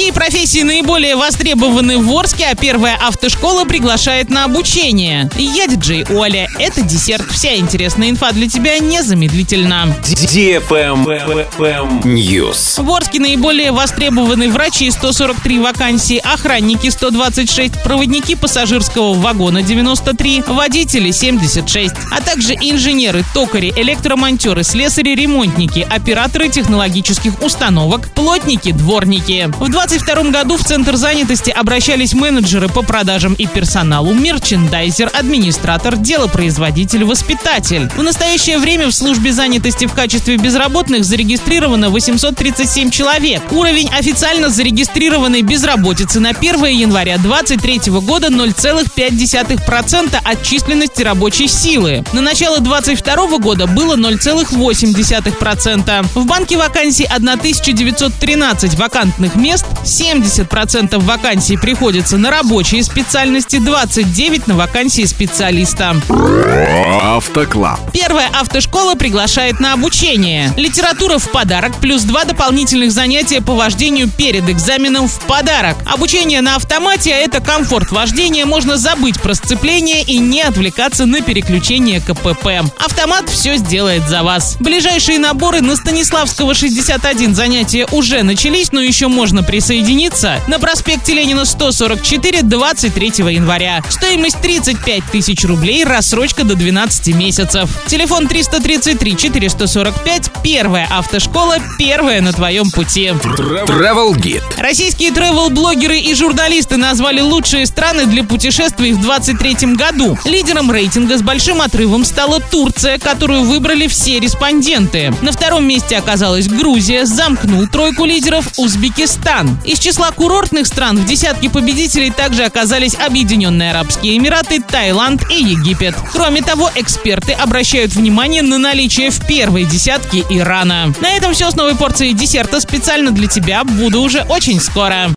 Какие профессии наиболее востребованы в Орске, а первая автошкола приглашает на обучение? Я диджей Оля. Это десерт. Вся интересная инфа для тебя незамедлительно. News. В Орске наиболее востребованы врачи 143 вакансии, охранники 126, проводники пассажирского вагона 93, водители 76, а также инженеры, токари, электромонтеры, слесари, ремонтники, операторы технологических установок, плотники, дворники. В 2022 году в Центр занятости обращались менеджеры по продажам и персоналу, мерчендайзер, администратор, делопроизводитель, воспитатель. В настоящее время в службе занятости в качестве безработных зарегистрировано 837 человек. Уровень официально зарегистрированной безработицы на 1 января 2023 года 0,5% от численности рабочей силы. На начало 2022 года было 0,8%. В банке вакансий 1913 вакантных мест, 70% вакансий приходится на рабочие специальности, 29 на вакансии специалиста. Автоклаб. Первая автошкола приглашает на обучение. Литература в подарок, плюс два дополнительных занятия по вождению перед экзаменом в подарок. Обучение на автомате – это комфорт вождения, можно забыть про сцепление и не отвлекаться на переключение КПП. Автомат все сделает за вас. Ближайшие наборы на Станиславского 61 занятия уже начались, но еще можно присоединиться. На проспекте Ленина 144 23 января. Стоимость 35 тысяч рублей, рассрочка до 12 месяцев. Телефон 333 445, первая автошкола, первая на твоем пути. Travel Guide. Российские travel-блогеры и журналисты назвали лучшие страны для путешествий в 2023 году. Лидером рейтинга с большим отрывом стала Турция, которую выбрали все респонденты. На втором месте оказалась Грузия, замкнул тройку лидеров Узбекистан. Из числа курортных стран в десятке победителей также оказались Объединенные Арабские Эмираты, Таиланд и Египет. Кроме того, эксперты обращают внимание на наличие в первой десятке Ирана. На этом все с новой порцией десерта специально для тебя. Буду уже очень скоро.